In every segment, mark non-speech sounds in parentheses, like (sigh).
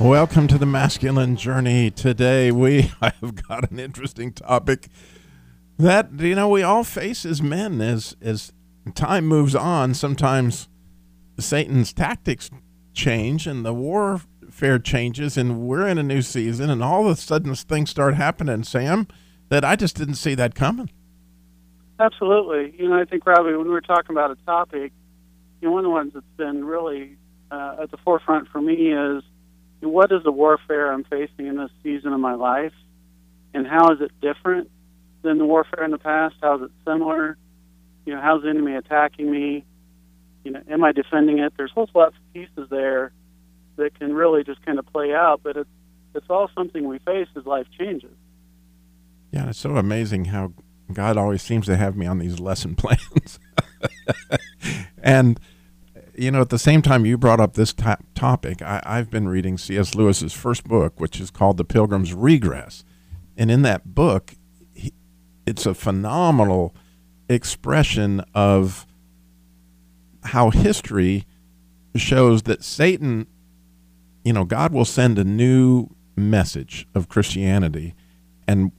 Welcome to the masculine journey. Today we (laughs) have got an interesting topic that you know we all face as men as as time moves on. Sometimes Satan's tactics change and the warfare changes, and we're in a new season, and all of a sudden things start happening. Sam, that I just didn't see that coming. Absolutely. You know, I think Robbie, when we were talking about a topic, you know, one of the ones that's been really uh, at the forefront for me is what is the warfare I'm facing in this season of my life, and how is it different than the warfare in the past? How is it similar? You know, how's the enemy attacking me? You know, am I defending it? There's whole lots of pieces there that can really just kind of play out, but it's it's all something we face as life changes. Yeah, it's so amazing how God always seems to have me on these lesson (laughs) plans. (laughs) and you know, at the same time you brought up this to- topic, I, I've been reading C.S. Lewis's first book, which is called The Pilgrim's Regress. And in that book, he, it's a phenomenal expression of how history shows that Satan, you know, God will send a new message of Christianity and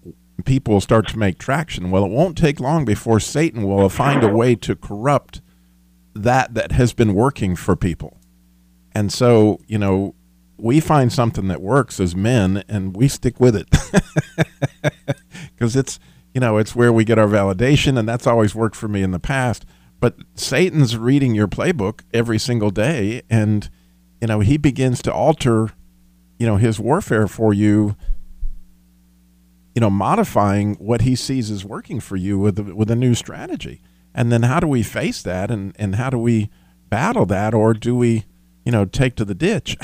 people will start to make traction. Well, it won't take long before Satan will find a way to corrupt that that has been working for people. And so, you know, we find something that works as men and we stick with it. (laughs) Cuz it's, you know, it's where we get our validation and that's always worked for me in the past. But Satan's reading your playbook every single day and you know, he begins to alter, you know, his warfare for you you know, modifying what he sees as working for you with a, with a new strategy. And then how do we face that and, and how do we battle that or do we, you know, take to the ditch?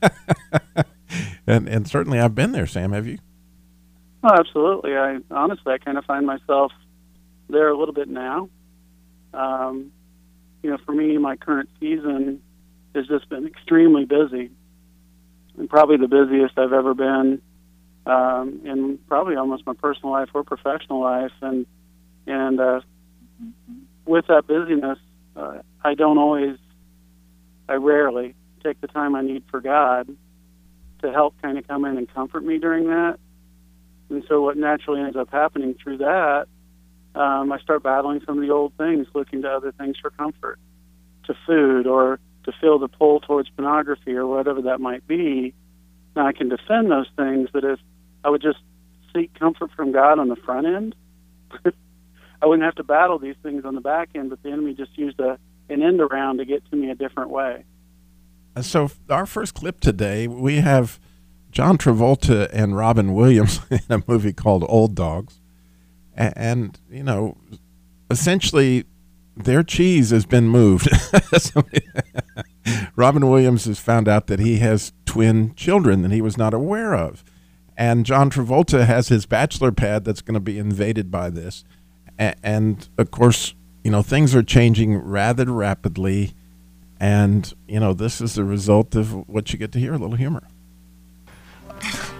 (laughs) and and certainly I've been there, Sam, have you? Oh, absolutely. I honestly I kind of find myself there a little bit now. Um, you know, for me, my current season has just been extremely busy, and probably the busiest I've ever been um, in probably almost my personal life or professional life. And and uh, with that busyness, uh, I don't always, I rarely take the time I need for God to help kind of come in and comfort me during that. And so what naturally ends up happening through that, um, I start battling some of the old things, looking to other things for comfort, to food or to feel the pull towards pornography or whatever that might be. Now I can defend those things, but if I would just seek comfort from God on the front end, (laughs) I wouldn't have to battle these things on the back end, but the enemy just used a, an end around to get to me a different way. So, our first clip today, we have John Travolta and Robin Williams (laughs) in a movie called Old Dogs. And, and you know, essentially, their cheese has been moved. (laughs) Robin Williams has found out that he has twin children that he was not aware of. And John Travolta has his bachelor pad that's going to be invaded by this and of course, you know, things are changing rather rapidly. And, you know, this is the result of what you get to hear a little humor. (laughs)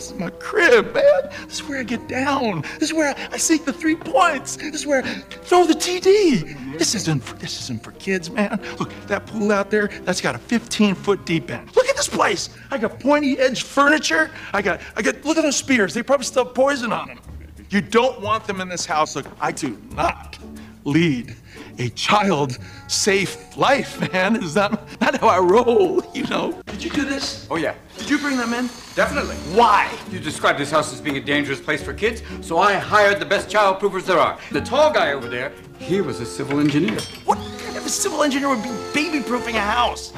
This is my crib, man. This is where I get down. This is where I, seek the three points. This is where I throw the TD. This isn't for, this isn't for kids, man. Look, that pool out there, that's got a 15 foot deep end. Look at this place. I got pointy edge furniture. I got I got look at those spears. They probably still have poison on them. You don't want them in this house. Look, I do not lead a child safe life, man. Is that not how I roll, you know? Did you do this? Oh, yeah. Did you bring them in? Definitely. Why? You described this house as being a dangerous place for kids, so I hired the best child proofers there are. The tall guy over there, he was a civil engineer. What kind of a civil engineer would be baby proofing a house?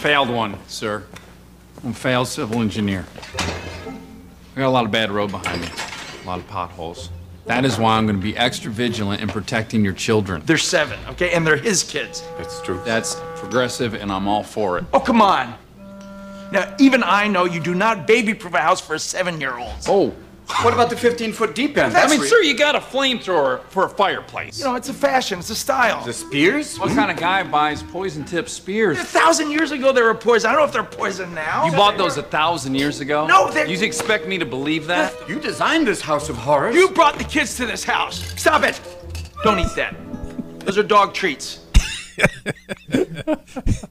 Failed one, sir. I'm failed civil engineer. I got a lot of bad road behind me, a lot of potholes. That is why I'm going to be extra vigilant in protecting your children. They're seven, okay? And they're his kids. That's true. That's progressive, and I'm all for it. Oh, come on. Now, even I know you do not baby proof a house for a seven year old. Oh, What about the 15 foot deep end? I mean, sir, you got a flamethrower for a fireplace. You know, it's a fashion, it's a style. The spears? What kind of guy buys poison tipped spears? A thousand years ago, they were poison. I don't know if they're poison now. You bought those a thousand years ago? No, they're- You expect me to believe that? You designed this house of horrors. You brought the kids to this house. Stop it. Don't eat that. Those are dog treats. (laughs)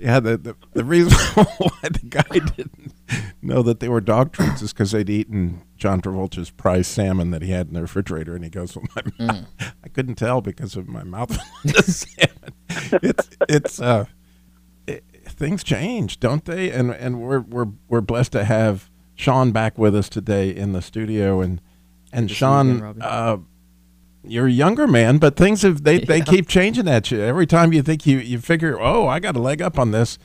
Yeah, the, the, the reason (laughs) why the guy didn't (laughs) know that they were dog treats is because they'd eaten John Travolta's prize salmon that he had in the refrigerator, and he goes, well, my Mm. (laughs) I couldn't tell because of my mouth. (laughs) the salmon. It's it's uh, it, things change, don't they? And and we're we're we're blessed to have Sean back with us today in the studio, and and to see again, Sean, uh, you're a younger man, but things have they, they keep changing at you. Every time you think you, you figure, oh, I got a leg up on this,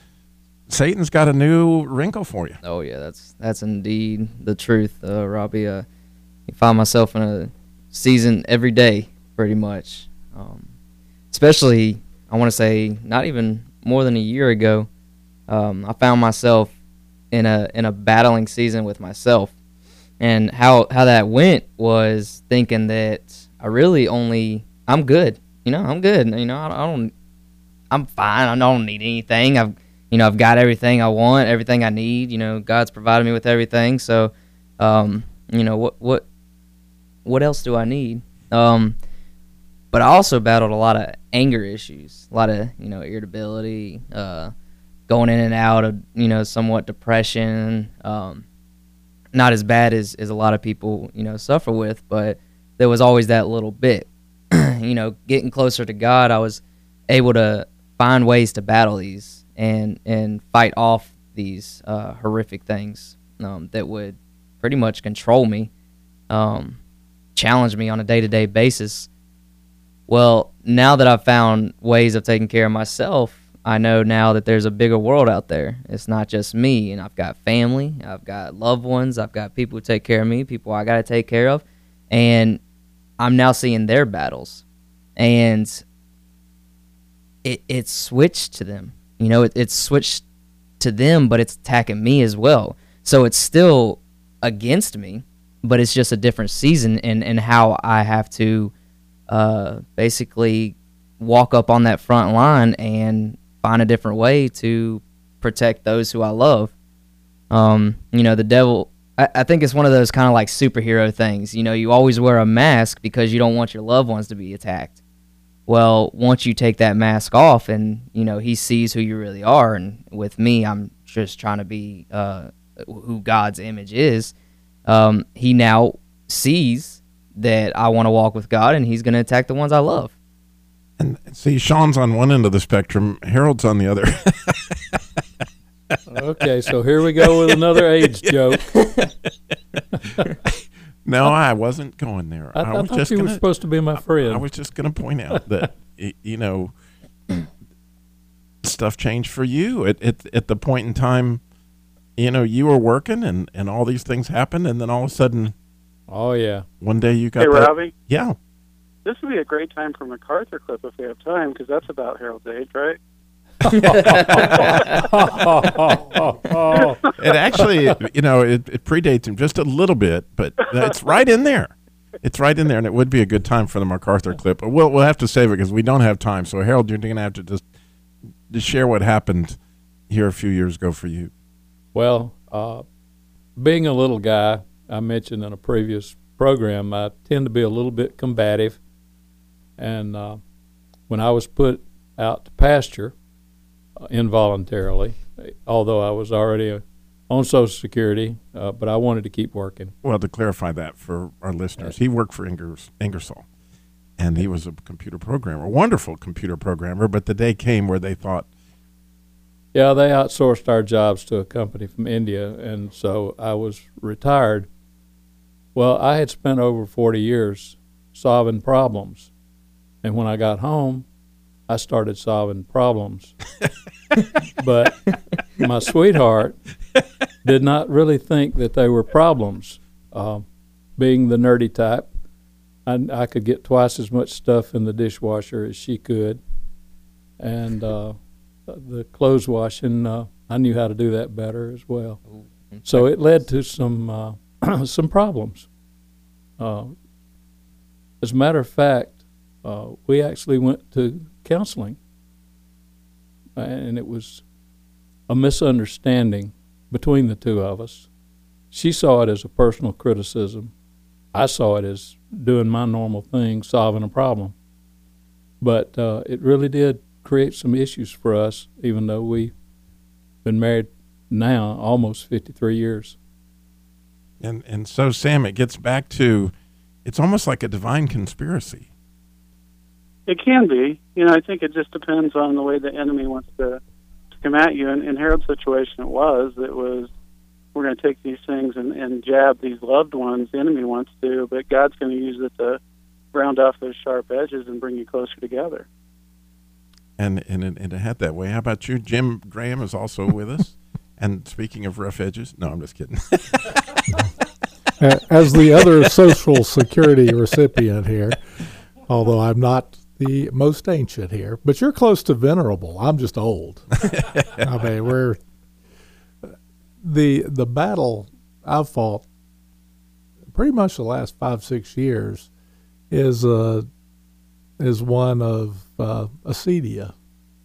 Satan's got a new wrinkle for you. Oh yeah, that's that's indeed the truth, uh, Robbie. Uh, I find myself in a season every day, pretty much. Um, especially, I want to say, not even more than a year ago, um, I found myself in a in a battling season with myself, and how how that went was thinking that I really only I'm good. You know, I'm good. You know, I, I don't. I'm fine. I don't need anything. I've you know I've got everything I want, everything I need. You know, God's provided me with everything. So, um, you know what what what else do I need? Um, but I also battled a lot of anger issues, a lot of you know irritability, uh, going in and out of you know somewhat depression. Um, not as bad as, as a lot of people you know suffer with, but there was always that little bit. (clears throat) you know, getting closer to God, I was able to find ways to battle these and and fight off these uh, horrific things um, that would pretty much control me, um, challenge me on a day to day basis. Well, now that I've found ways of taking care of myself, I know now that there's a bigger world out there. It's not just me, and I've got family, I've got loved ones, I've got people who take care of me, people I got to take care of, and I'm now seeing their battles, and it it's switched to them. You know, it, it's switched to them, but it's attacking me as well. So it's still against me, but it's just a different season and and how I have to uh, basically walk up on that front line and find a different way to protect those who I love. Um, you know, the devil. I, I think it's one of those kind of like superhero things. You know, you always wear a mask because you don't want your loved ones to be attacked. Well, once you take that mask off, and you know he sees who you really are, and with me, I'm just trying to be uh, who God's image is. Um, he now sees that I want to walk with God, and he's going to attack the ones I love. And see, Sean's on one end of the spectrum, Harold's on the other. (laughs) Okay, so here we go with another (laughs) AIDS joke. (laughs) no, I wasn't going there. I, I was thought just you were gonna, supposed to be my friend. I was just going to point out that (laughs) y- you know stuff changed for you at, at at the point in time. You know, you were working and and all these things happened, and then all of a sudden, oh yeah. one day you got Hey, that. Robbie, Yeah, this would be a great time for MacArthur clip if we have time, because that's about Harold's age, right? (laughs) it actually, you know, it, it predates him just a little bit, but it's right in there. It's right in there, and it would be a good time for the MacArthur clip. But we'll we'll have to save it because we don't have time. So Harold, you're going to have to just just share what happened here a few years ago for you. Well, uh, being a little guy, I mentioned in a previous program, I tend to be a little bit combative. And uh, when I was put out to pasture involuntarily, although I was already on Social Security, uh, but I wanted to keep working. Well, to clarify that for our listeners, he worked for Ingers, Ingersoll, and he was a computer programmer, a wonderful computer programmer. But the day came where they thought, Yeah, they outsourced our jobs to a company from India, and so I was retired. Well, I had spent over 40 years solving problems. And when I got home, I started solving problems. but my sweetheart did not really think that they were problems. Uh, being the nerdy type, I, I could get twice as much stuff in the dishwasher as she could, and uh, the clothes washing, uh, I knew how to do that better as well. So it led to some uh, (clears throat) some problems. Uh, as a matter of fact, uh, we actually went to counseling, and it was a misunderstanding between the two of us. She saw it as a personal criticism. I saw it as doing my normal thing, solving a problem. But uh, it really did create some issues for us, even though we've been married now almost 53 years. And and so Sam, it gets back to, it's almost like a divine conspiracy. It can be. You know, I think it just depends on the way the enemy wants to, to come at you. And in Harold's situation, it was. It was, we're going to take these things and, and jab these loved ones. The enemy wants to, but God's going to use it to round off those sharp edges and bring you closer together. And and it, and it had that way. How about you? Jim Graham is also with us. (laughs) And speaking of rough edges, no, I'm just kidding. (laughs) As the other Social Security recipient here, although I'm not the most ancient here, but you're close to venerable. I'm just old. (laughs) I mean, we're the the battle I've fought pretty much the last five six years is uh is one of uh, acedia,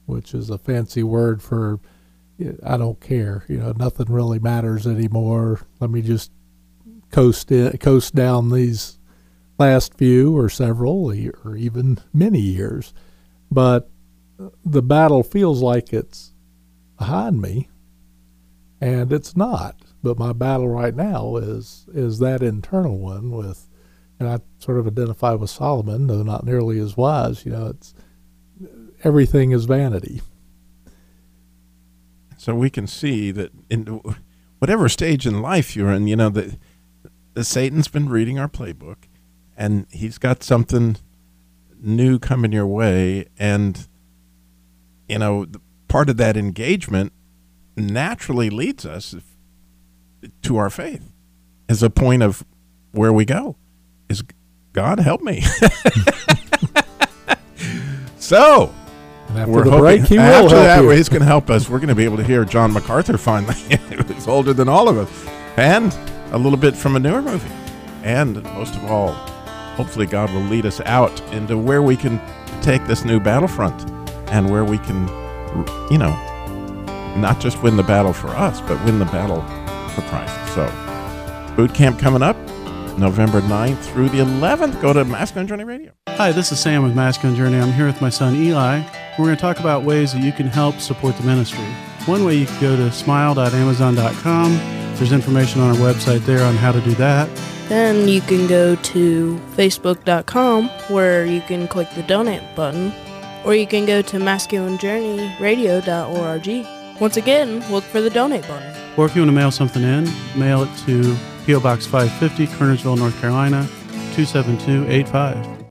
which is a fancy word for I don't care. You know, nothing really matters anymore. Let me just coast in, coast down these last few or several or even many years. But the battle feels like it's behind me, and it's not. But my battle right now is is that internal one with, and I sort of identify with Solomon, though not nearly as wise. You know, it's everything is vanity. So we can see that in whatever stage in life you're in, you know, that Satan's been reading our playbook, and he's got something new coming your way, and you know, part of that engagement naturally leads us to our faith as a point of where we go. Is God help me? (laughs) so after we're hoping, break, he will after that, you. he's going to help us. We're going to be able to hear John MacArthur finally, (laughs) he's older than all of us, and a little bit from a newer movie. And most of all, hopefully, God will lead us out into where we can take this new battlefront and where we can, you know, not just win the battle for us, but win the battle for Christ. So, boot camp coming up November 9th through the 11th. Go to Masculine Journey Radio. Hi, this is Sam with Masculine Journey. I'm here with my son Eli. We're going to talk about ways that you can help support the ministry. One way you can go to smile.amazon.com. There's information on our website there on how to do that. Then you can go to facebook.com where you can click the donate button, or you can go to masculinejourneyradio.org. Once again, look for the donate button. Or if you want to mail something in, mail it to P.O. Box 550, Kernersville, North Carolina, 27285.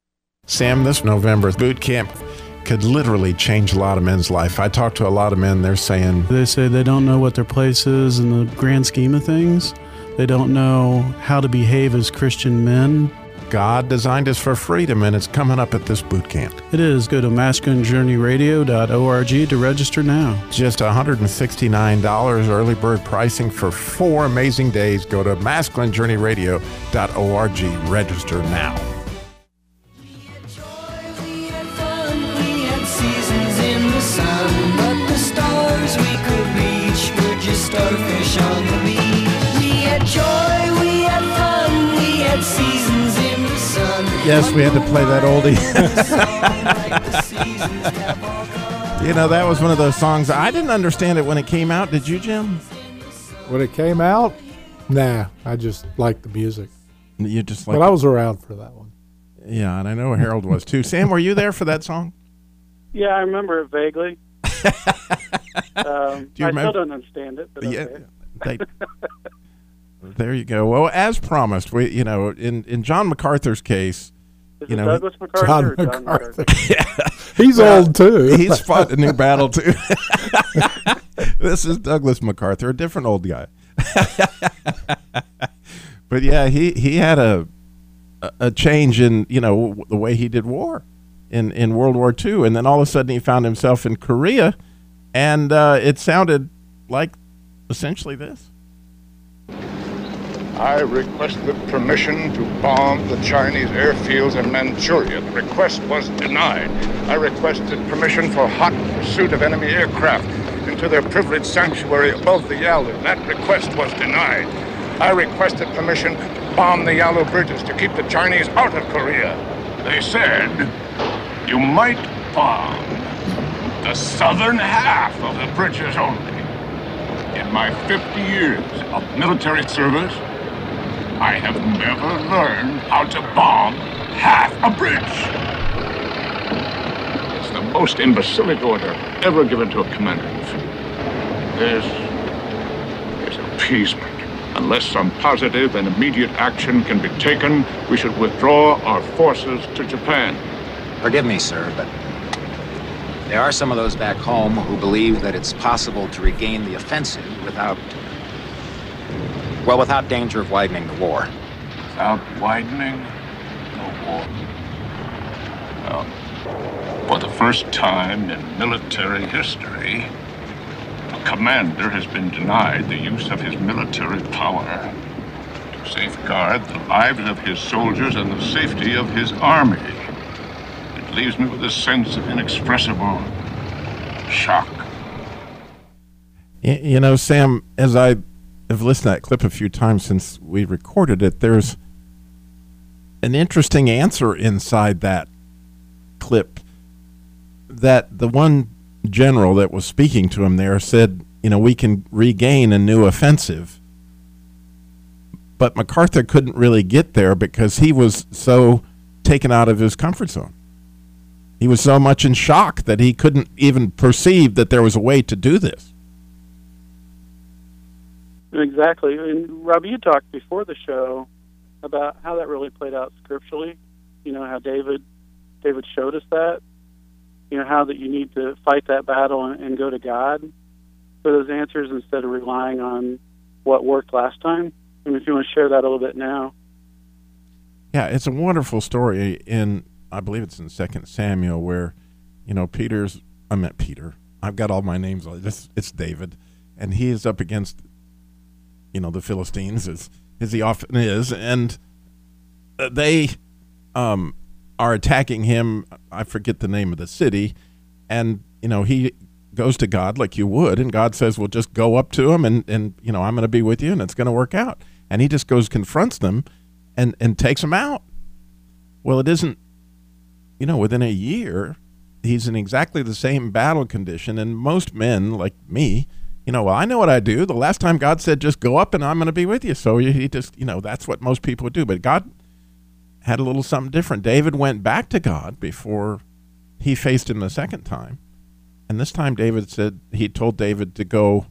Sam, this November boot camp could literally change a lot of men's life. I talk to a lot of men, they're saying They say they don't know what their place is in the grand scheme of things. They don't know how to behave as Christian men. God designed us for freedom, and it's coming up at this boot camp. It is. Go to masculinejourneyradio.org to register now. Just $169 early bird pricing for four amazing days. Go to masculinejourneyradio.org. Register now. Starfish on the beach. We had joy, we had fun, we had seasons in the sun. Yes, we had to play that oldie. (laughs) you know, that was one of those songs. I didn't understand it when it came out. Did you, Jim? When it came out, nah, I just liked the music. You just like but I was around for that one. Yeah, and I know Harold was too. Sam, were you there for that song? Yeah, I remember it vaguely. (laughs) (laughs) um, Do you I remember- still don't understand it, but Yeah, okay. they- (laughs) There you go. Well, as promised, we you know in in John MacArthur's case, Is you know Douglas MacArthur John or John MacArthur. MacArthur? (laughs) He's Well, old too. He's fought a new battle too. this is Douglas MacArthur, a different old guy. but yeah, he he had a a, a change in you know the way he did war in in World War II, and then all of a sudden he found himself in Korea, and uh, it sounded like essentially this. I requested permission to bomb the Chinese airfields in Manchuria. The request was denied. I requested permission for hot pursuit of enemy aircraft into their privileged sanctuary above the Yalu. That request was denied. I requested permission to bomb the Yalu bridges to keep the Chinese out of Korea. They said, you might bomb the southern half of the bridges only. In my 50 years of military service, I have never learned how to bomb half a bridge. It's the most imbecilic order ever given to a commander. This is appeasement. Unless some positive and immediate action can be taken, we should withdraw our forces to Japan. Forgive me, sir, but there are some of those back home who believe that it's possible to regain the offensive without, well, without danger of widening the war. Without widening the war. Well, for the first time in military history, a commander has been denied the use of his military power to safeguard the lives of his soldiers and the safety of his army. Leaves me with a sense of inexpressible shock. You know, Sam, as I have listened to that clip a few times since we recorded it, there's an interesting answer inside that clip that the one general that was speaking to him there said, you know, we can regain a new offensive. But MacArthur couldn't really get there because he was so taken out of his comfort zone. He was so much in shock that he couldn't even perceive that there was a way to do this. Exactly. And Rob, you talked before the show about how that really played out scripturally. You know how David David showed us that. You know how that you need to fight that battle and, and go to God for those answers instead of relying on what worked last time. And if you want to share that a little bit now. Yeah, it's a wonderful story in I believe it's in Second Samuel where, you know, Peter's I meant Peter. I've got all my names. It's, it's David, and he is up against, you know, the Philistines as as he often is, and uh, they um, are attacking him. I forget the name of the city, and you know he goes to God like you would, and God says, "Well, just go up to him, and and you know I'm going to be with you, and it's going to work out." And he just goes confronts them, and and takes them out. Well, it isn't you know, within a year, he's in exactly the same battle condition. And most men, like me, you know, well, I know what I do. The last time God said, just go up and I'm going to be with you. So he just, you know, that's what most people would do. But God had a little something different. David went back to God before he faced him the second time. And this time, David said, he told David to go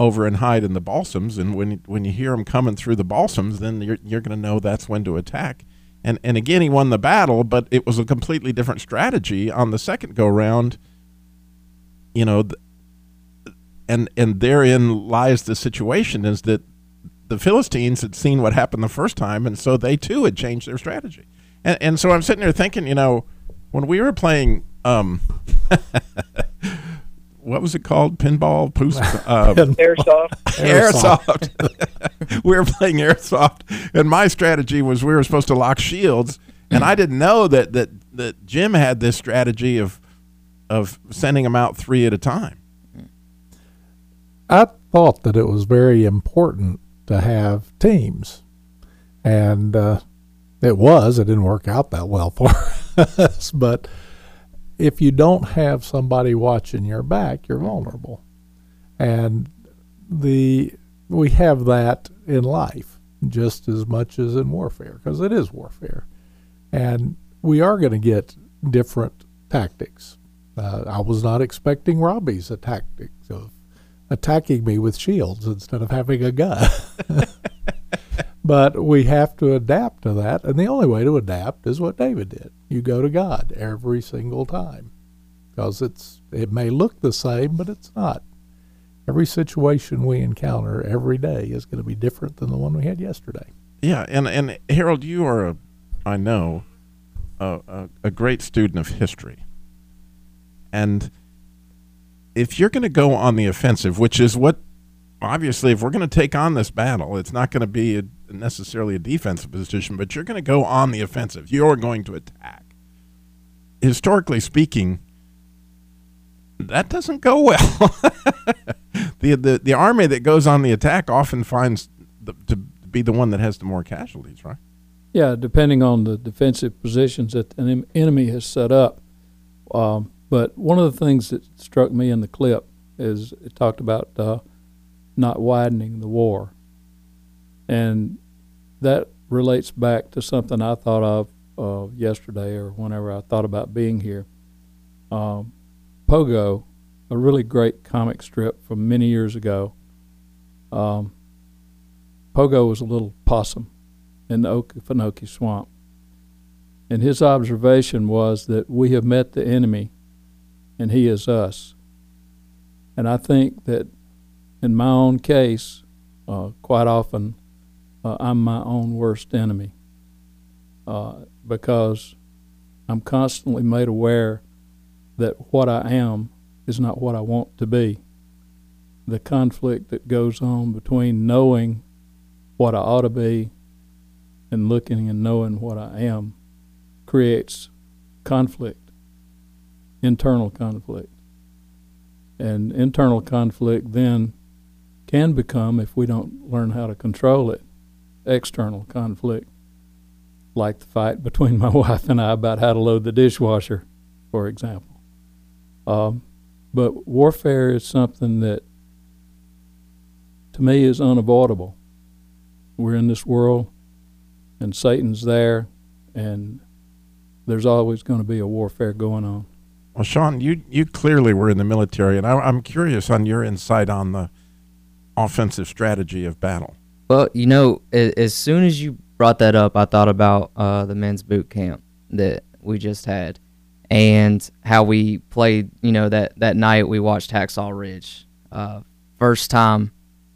over and hide in the balsams. And when, when you hear him coming through the balsams, then you're, you're going to know that's when to attack and and again he won the battle but it was a completely different strategy on the second go round. You know and and therein lies the situation is that the philistines had seen what happened the first time and so they too had changed their strategy. And and so i'm sitting there thinking you know when we were playing um (laughs) what was it called? Pinball, poos, uh, Airsoft. airsoft. (laughs) we were playing airsoft, and my strategy was we were supposed to lock shields, and I didn't know that that that Jim had this strategy of of sending them out three at a time. I thought that it was very important to have teams, and uh, it was. It didn't work out that well for (laughs) us, but if you don't have somebody watching your back, you're vulnerable, and the we have that in life just as much as in warfare because it is warfare, and we are going to get different tactics. Uh, I was not expecting Robbie's tactics of attacking me with shields instead of having a gun. (laughs) but we have to adapt to that, and the only way to adapt is what David did. You go to God every single time, because it's it may look the same, but it's not. Every situation we encounter every day is going to be different than the one we had yesterday. Yeah, and and Harold, you are a I know a, a, a great student of history. And if you're going to go on the offensive, which is what, obviously, if we're going to take on this battle, it's not going to be a, necessarily a defensive position, but you're going to go on the offensive. You're going to attack. Historically speaking, that doesn't go well. (laughs) the, the the army that goes on the attack often finds the, to be the one that has the more casualties, right? Yeah, depending on the defensive positions that an enemy has set up. Um, but one of the things that struck me in the clip is it talked about uh, not widening the war, and that relates back to something I thought of uh, yesterday or whenever I thought about being here. Um, Pogo, a really great comic strip from many years ago. Um, Pogo was a little possum in the Okefenokee swamp. And his observation was that we have met the enemy and he is us. And I think that in my own case, uh, quite often, uh, I'm my own worst enemy uh, because I'm constantly made aware that what I am is not what I want to be. The conflict that goes on between knowing what I ought to be and looking and knowing what I am creates conflict, internal conflict. And internal conflict then can become, if we don't learn how to control it, external conflict, like the fight between (laughs) my wife and I about how to load the dishwasher, for example. Um, but warfare is something that, to me, is unavoidable. We're in this world, and Satan's there, and there's always going to be a warfare going on. Well, Sean, you you clearly were in the military, and I, I'm curious on your insight on the offensive strategy of battle. Well, you know, as soon as you brought that up, I thought about uh, the men's boot camp that we just had, and how we played. You know, that that night we watched Hacksaw Ridge. Uh, first time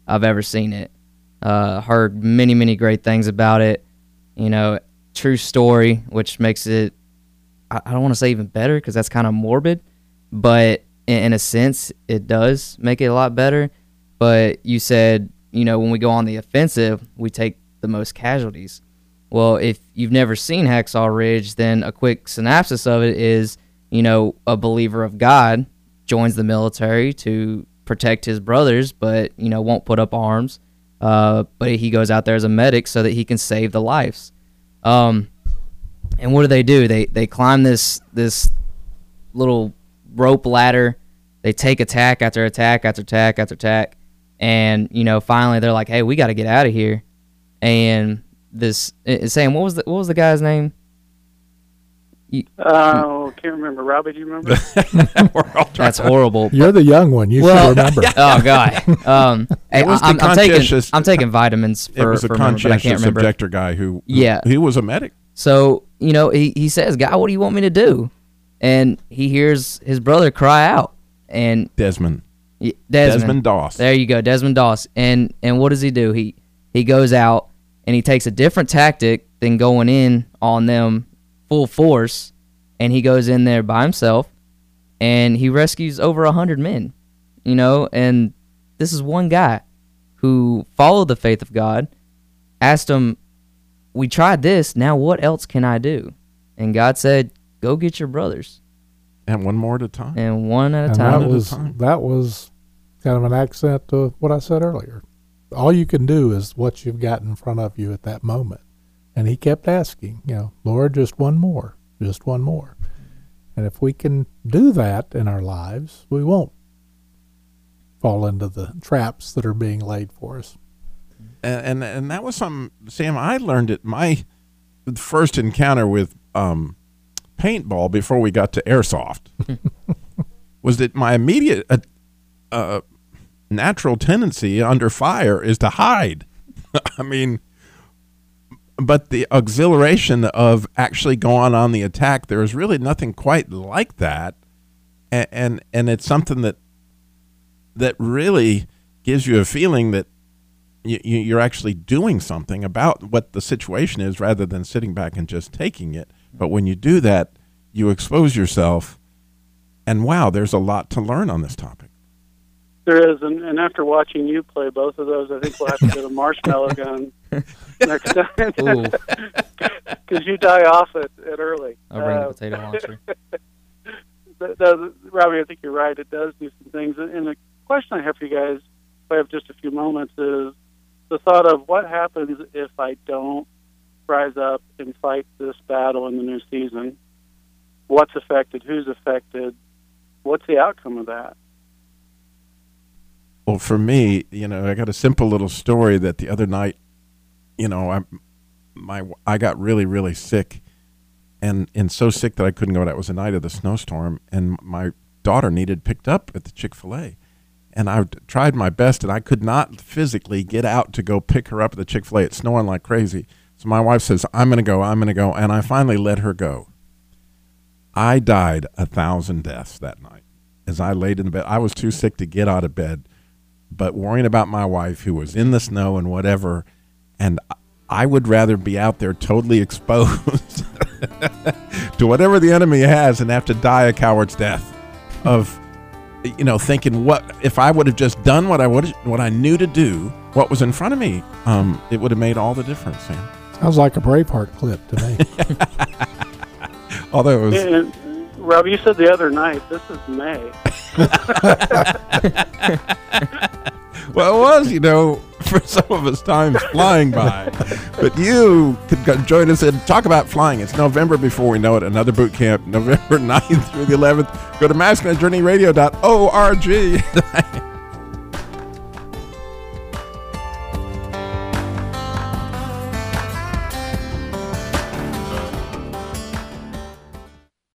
I've ever seen it. Uh, heard many many great things about it. You know, true story, which makes it. I, I don't want to say even better because that's kind of morbid, but in, in a sense, it does make it a lot better. But you said, you know, when we go on the offensive, we take the most casualties. Well, if you've never seen Hacksaw Ridge, then a quick synopsis of it is, you know, a believer of God joins the military to protect his brothers, but you know won't put up arms. Uh, but he goes out there as a medic so that he can save the lives. Um, and what do they do? They they climb this this little rope ladder. They take attack after attack after attack after attack, and you know finally they're like, "Hey, we got to get out of here." And this uh, Sam, what was the what was the guy's name? You- Oh, can't remember. Robbie, do you remember? (laughs) (laughs) That's horrible. You're the young one. You well, should remember. (laughs) oh god. Um, hey, It was the I'm, I'm taking I'm taking vitamins for it was a for remember, but I can't conscientious remember. objector guy who, who Yeah. he was a medic. So you know he he says, "God, what do you want me to do?" And he hears his brother cry out, and Desmond. Y- Desmond, Desmond Doss. There you go, Desmond Doss. And and what does he do? He he goes out and he takes a different tactic than going in on them full force, and he goes in there by himself, and he rescues over a hundred men. You know, and this is one guy who followed the faith of God, asked him, "We tried this. Now what else can I do?" And God said, "Go get your brothers." And one more at a time. And one at a and time. that was that was kind of an accent to what I said earlier. All you can do is what you've got in front of you at that moment. And he kept asking, you know, Lord, just one more, just one more. And if we can do that in our lives, we won't fall into the traps that are being laid for us. and and, and that was some Sam. I learned it my first encounter with um, paintball before we got to airsoft (laughs) was that my immediate uh, uh, natural tendency under fire is to hide. (laughs) I mean, but the exhilaration of actually going on the attack, there is really nothing quite like that, and and, and it's something that that really gives you a feeling that you, you- you're actually doing something about what the situation is rather than sitting back and just taking it. But when you do that, you expose yourself, and wow, there's a lot to learn on this topic. There is, and, and after watching you play both of those, I think we'll have to get a marshmallow (laughs) gun next time because (laughs) you die off it, it early. I'll bring the Uh, potato launcher. (laughs) that, Robbie, I think you're right. It does do some things. And the question I have for you guys, if I have just a few moments, is the thought of what happens if I don't rise up and fight this battle in the new season? What's affected? Who's affected? What's the outcome of that? Well, for me, you know, I got a simple little story that the other night, you know, I my I got really really sick, and and so sick that I couldn't go. That was the night of the snowstorm, and my daughter needed picked up at the Chick Fil A, and I tried my best, and I could not physically get out to go pick her up at the Chick Fil A. It's snowing like crazy. So my wife says, "I'm going to go. I'm going to go," and I finally let her go. I died a thousand deaths that night as I laid in the bed. I was too sick to get out of bed, but worrying about my wife who was in the snow and whatever. And I- I would rather be out there totally (laughs) exposed (laughs) to whatever the enemy has and have to die a coward's death of, you know, thinking what if I would have just done what I would what I knew to do, what was in front of me, um, it would have made all the difference, Sam. Sounds like a Braveheart clip to me. (laughs) Although it was And, Rob, you said the other night, this is May. (laughs) well, it was, you know, for some of us, time's flying by. But you could join us and talk about flying. It's November before we know it. Another boot camp, (laughs) November 9th through the 11th. Go to masculinejourneyradio.org. (laughs)